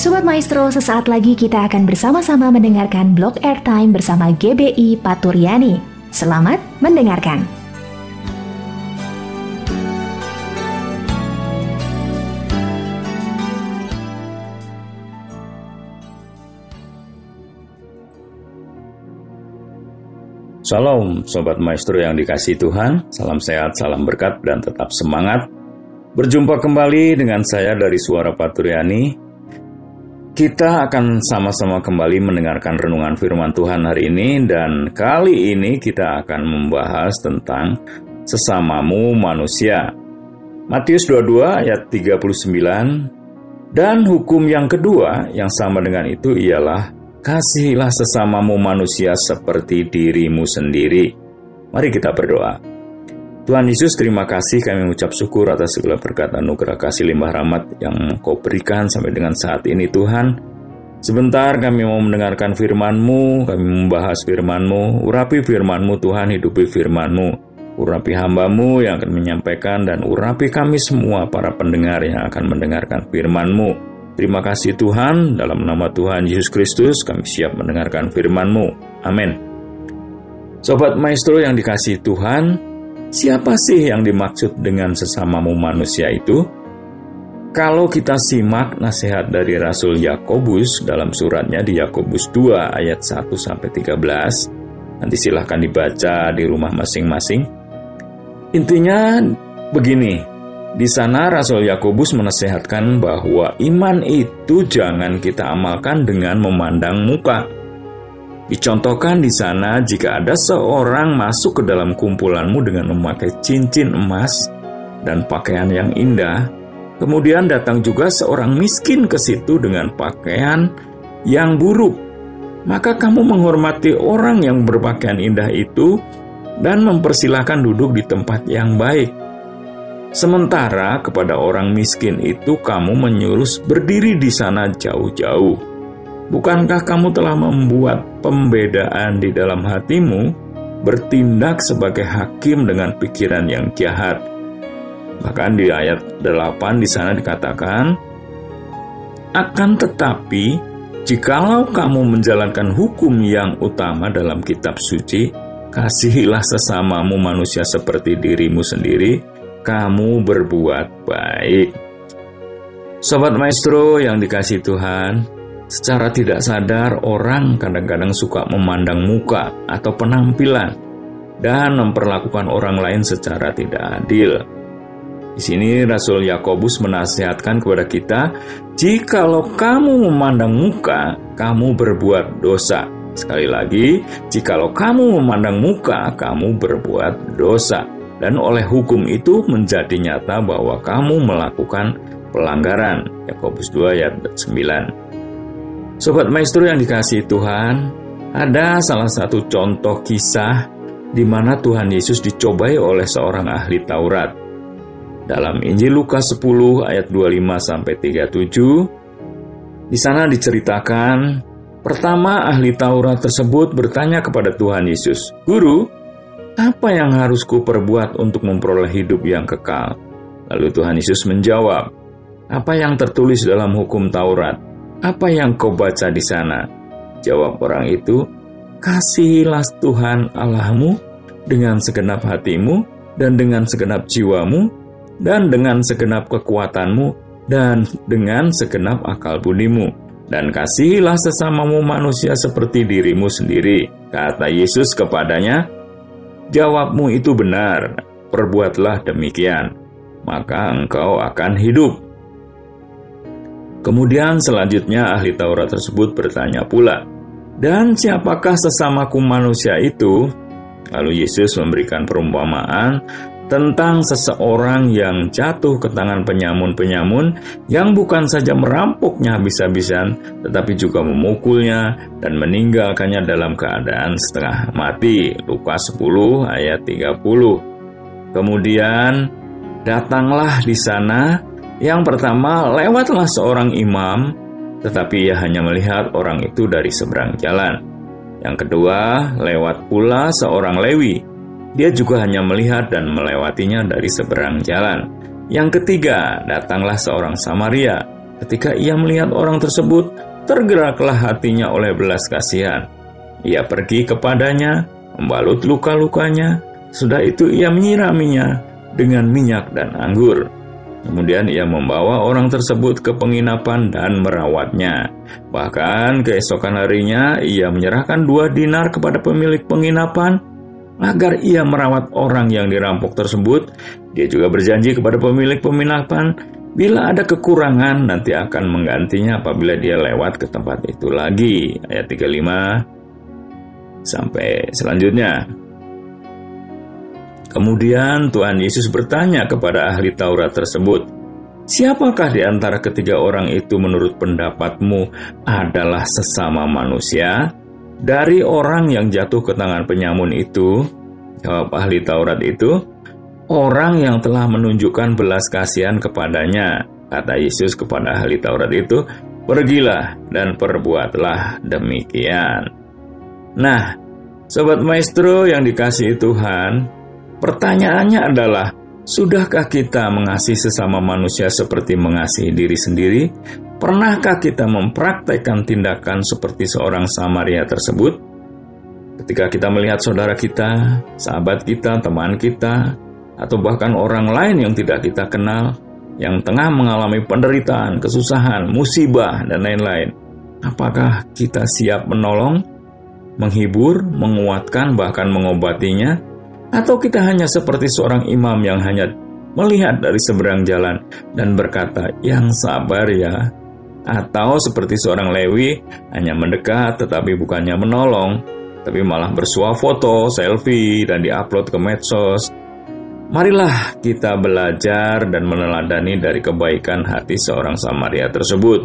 Sobat Maestro, sesaat lagi kita akan bersama-sama mendengarkan blog airtime bersama GBI Paturyani. Selamat mendengarkan. Salam Sobat Maestro yang dikasih Tuhan, salam sehat, salam berkat, dan tetap semangat. Berjumpa kembali dengan saya dari Suara Paturyani kita akan sama-sama kembali mendengarkan renungan firman Tuhan hari ini dan kali ini kita akan membahas tentang sesamamu manusia. Matius 22 ayat 39 dan hukum yang kedua yang sama dengan itu ialah kasihilah sesamamu manusia seperti dirimu sendiri. Mari kita berdoa. Tuhan Yesus, terima kasih kami mengucap syukur atas segala berkat anugerah kasih limbah rahmat yang kau berikan sampai dengan saat ini Tuhan. Sebentar kami mau mendengarkan firman-Mu, kami membahas firman-Mu, urapi firman-Mu Tuhan, hidupi firman-Mu. Urapi hamba-Mu yang akan menyampaikan dan urapi kami semua para pendengar yang akan mendengarkan firman-Mu. Terima kasih Tuhan, dalam nama Tuhan Yesus Kristus kami siap mendengarkan firman-Mu. Amin. Sobat Maestro yang dikasih Tuhan, Siapa sih yang dimaksud dengan sesamamu manusia itu? Kalau kita simak nasihat dari Rasul Yakobus dalam suratnya di Yakobus 2 ayat 1 sampai 13, nanti silahkan dibaca di rumah masing-masing. Intinya begini, di sana Rasul Yakobus menasehatkan bahwa iman itu jangan kita amalkan dengan memandang muka, Dicontohkan di sana jika ada seorang masuk ke dalam kumpulanmu dengan memakai cincin emas dan pakaian yang indah, kemudian datang juga seorang miskin ke situ dengan pakaian yang buruk, maka kamu menghormati orang yang berpakaian indah itu dan mempersilahkan duduk di tempat yang baik. Sementara kepada orang miskin itu kamu menyuruh berdiri di sana jauh-jauh. Bukankah kamu telah membuat pembedaan di dalam hatimu, bertindak sebagai hakim dengan pikiran yang jahat? Bahkan di ayat 8 di sana dikatakan, akan tetapi, jikalau kamu menjalankan hukum yang utama dalam kitab suci, kasihilah sesamamu manusia seperti dirimu sendiri, kamu berbuat baik. Sobat Maestro yang dikasih Tuhan, Secara tidak sadar, orang kadang-kadang suka memandang muka atau penampilan dan memperlakukan orang lain secara tidak adil. Di sini Rasul Yakobus menasihatkan kepada kita, "Jikalau kamu memandang muka, kamu berbuat dosa." Sekali lagi, jikalau kamu memandang muka, kamu berbuat dosa. Dan oleh hukum itu menjadi nyata bahwa kamu melakukan pelanggaran. Yakobus 2 ayat 9. Sobat Maestro yang dikasih Tuhan, ada salah satu contoh kisah di mana Tuhan Yesus dicobai oleh seorang ahli Taurat. Dalam Injil Lukas 10 ayat 25 sampai 37, di sana diceritakan Pertama, ahli Taurat tersebut bertanya kepada Tuhan Yesus, "Guru, apa yang harus ku perbuat untuk memperoleh hidup yang kekal?" Lalu Tuhan Yesus menjawab, "Apa yang tertulis dalam hukum Taurat? Apa yang kau baca di sana? Jawab orang itu, Kasihilah Tuhan Allahmu dengan segenap hatimu dan dengan segenap jiwamu dan dengan segenap kekuatanmu dan dengan segenap akal budimu. Dan kasihilah sesamamu manusia seperti dirimu sendiri. Kata Yesus kepadanya, Jawabmu itu benar, perbuatlah demikian, maka engkau akan hidup. Kemudian selanjutnya ahli Taurat tersebut bertanya pula, "Dan siapakah sesamaku manusia itu?" Lalu Yesus memberikan perumpamaan tentang seseorang yang jatuh ke tangan penyamun-penyamun yang bukan saja merampoknya habis-habisan, tetapi juga memukulnya dan meninggalkannya dalam keadaan setengah mati. Lukas 10 ayat 30. Kemudian datanglah di sana yang pertama, lewatlah seorang imam, tetapi ia hanya melihat orang itu dari seberang jalan. Yang kedua, lewat pula seorang Lewi. Dia juga hanya melihat dan melewatinya dari seberang jalan. Yang ketiga, datanglah seorang Samaria. Ketika ia melihat orang tersebut, tergeraklah hatinya oleh belas kasihan. Ia pergi kepadanya, membalut luka-lukanya, sudah itu ia menyiraminya dengan minyak dan anggur. Kemudian ia membawa orang tersebut ke penginapan dan merawatnya. Bahkan keesokan harinya ia menyerahkan dua dinar kepada pemilik penginapan agar ia merawat orang yang dirampok tersebut. Dia juga berjanji kepada pemilik penginapan bila ada kekurangan nanti akan menggantinya apabila dia lewat ke tempat itu lagi. Ayat 35 sampai selanjutnya. Kemudian Tuhan Yesus bertanya kepada ahli Taurat tersebut, Siapakah di antara ketiga orang itu menurut pendapatmu adalah sesama manusia? Dari orang yang jatuh ke tangan penyamun itu, jawab ahli Taurat itu, orang yang telah menunjukkan belas kasihan kepadanya. Kata Yesus kepada ahli Taurat itu, pergilah dan perbuatlah demikian. Nah, Sobat Maestro yang dikasihi Tuhan, Pertanyaannya adalah, sudahkah kita mengasihi sesama manusia seperti mengasihi diri sendiri? Pernahkah kita mempraktekkan tindakan seperti seorang Samaria tersebut? Ketika kita melihat saudara kita, sahabat kita, teman kita, atau bahkan orang lain yang tidak kita kenal, yang tengah mengalami penderitaan, kesusahan, musibah, dan lain-lain, apakah kita siap menolong, menghibur, menguatkan, bahkan mengobatinya? Atau kita hanya seperti seorang imam yang hanya melihat dari seberang jalan dan berkata, "Yang sabar ya." Atau seperti seorang Lewi hanya mendekat tetapi bukannya menolong, tapi malah bersuah foto, selfie, dan diupload ke medsos. Marilah kita belajar dan meneladani dari kebaikan hati seorang Samaria tersebut.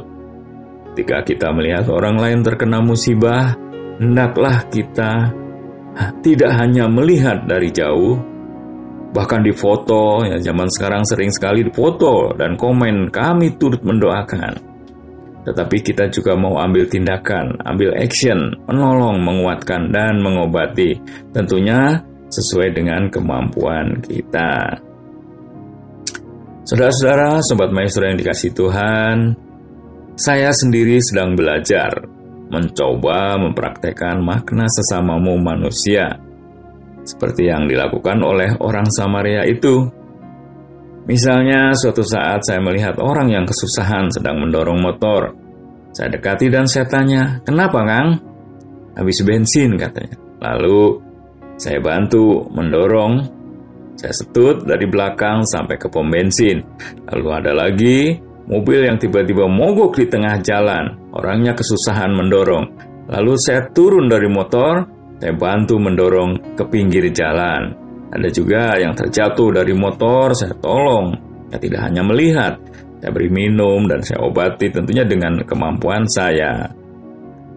Ketika kita melihat orang lain terkena musibah, hendaklah kita tidak hanya melihat dari jauh, bahkan di foto, ya zaman sekarang sering sekali di foto dan komen kami turut mendoakan. Tetapi kita juga mau ambil tindakan, ambil action, menolong, menguatkan, dan mengobati. Tentunya sesuai dengan kemampuan kita. Saudara-saudara, Sobat Maestro yang dikasih Tuhan, saya sendiri sedang belajar mencoba mempraktekkan makna sesamamu manusia, seperti yang dilakukan oleh orang Samaria itu. Misalnya, suatu saat saya melihat orang yang kesusahan sedang mendorong motor. Saya dekati dan saya tanya, "Kenapa, Kang?" Habis bensin, katanya. Lalu saya bantu mendorong. Saya setut dari belakang sampai ke pom bensin. Lalu ada lagi mobil yang tiba-tiba mogok di tengah jalan. Orangnya kesusahan mendorong. Lalu saya turun dari motor, saya bantu mendorong ke pinggir jalan. Ada juga yang terjatuh dari motor, saya tolong. Saya tidak hanya melihat, saya beri minum dan saya obati tentunya dengan kemampuan saya.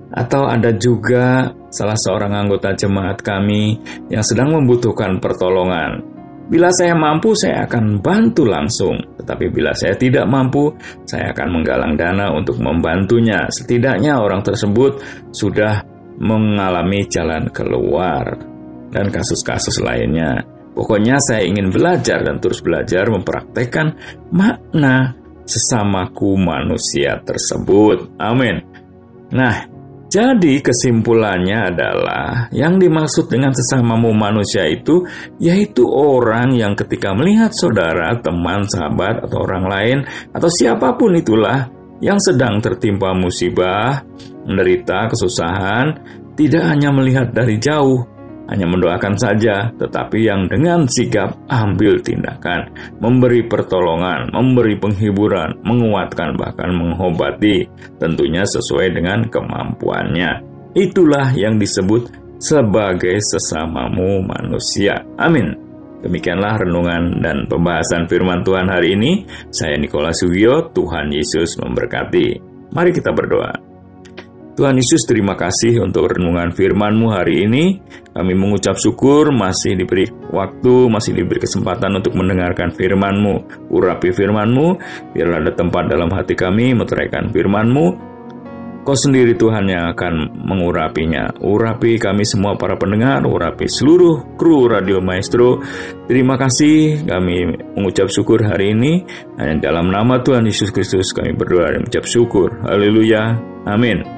Atau ada juga salah seorang anggota jemaat kami yang sedang membutuhkan pertolongan. Bila saya mampu, saya akan bantu langsung. Tetapi bila saya tidak mampu, saya akan menggalang dana untuk membantunya. Setidaknya orang tersebut sudah mengalami jalan keluar. Dan kasus-kasus lainnya. Pokoknya saya ingin belajar dan terus belajar mempraktekkan makna sesamaku manusia tersebut. Amin. Nah, jadi kesimpulannya adalah yang dimaksud dengan sesamamu manusia itu yaitu orang yang ketika melihat saudara, teman, sahabat, atau orang lain, atau siapa pun itulah yang sedang tertimpa musibah, menderita kesusahan, tidak hanya melihat dari jauh, hanya mendoakan saja, tetapi yang dengan sigap ambil tindakan, memberi pertolongan, memberi penghiburan, menguatkan, bahkan mengobati, tentunya sesuai dengan kemampuannya. Itulah yang disebut sebagai sesamamu manusia. Amin. Demikianlah renungan dan pembahasan firman Tuhan hari ini. Saya Nikola Sugio, Tuhan Yesus memberkati. Mari kita berdoa. Tuhan Yesus terima kasih untuk renungan firman-Mu hari ini. Kami mengucap syukur masih diberi waktu, masih diberi kesempatan untuk mendengarkan firman-Mu. Urapi firman-Mu, biarlah ada tempat dalam hati kami meteraikan firman-Mu. Kau sendiri Tuhan yang akan mengurapinya. Urapi kami semua para pendengar, urapi seluruh kru Radio Maestro. Terima kasih kami mengucap syukur hari ini. Hanya dalam nama Tuhan Yesus Kristus kami berdoa dan mengucap syukur. Haleluya. Amin.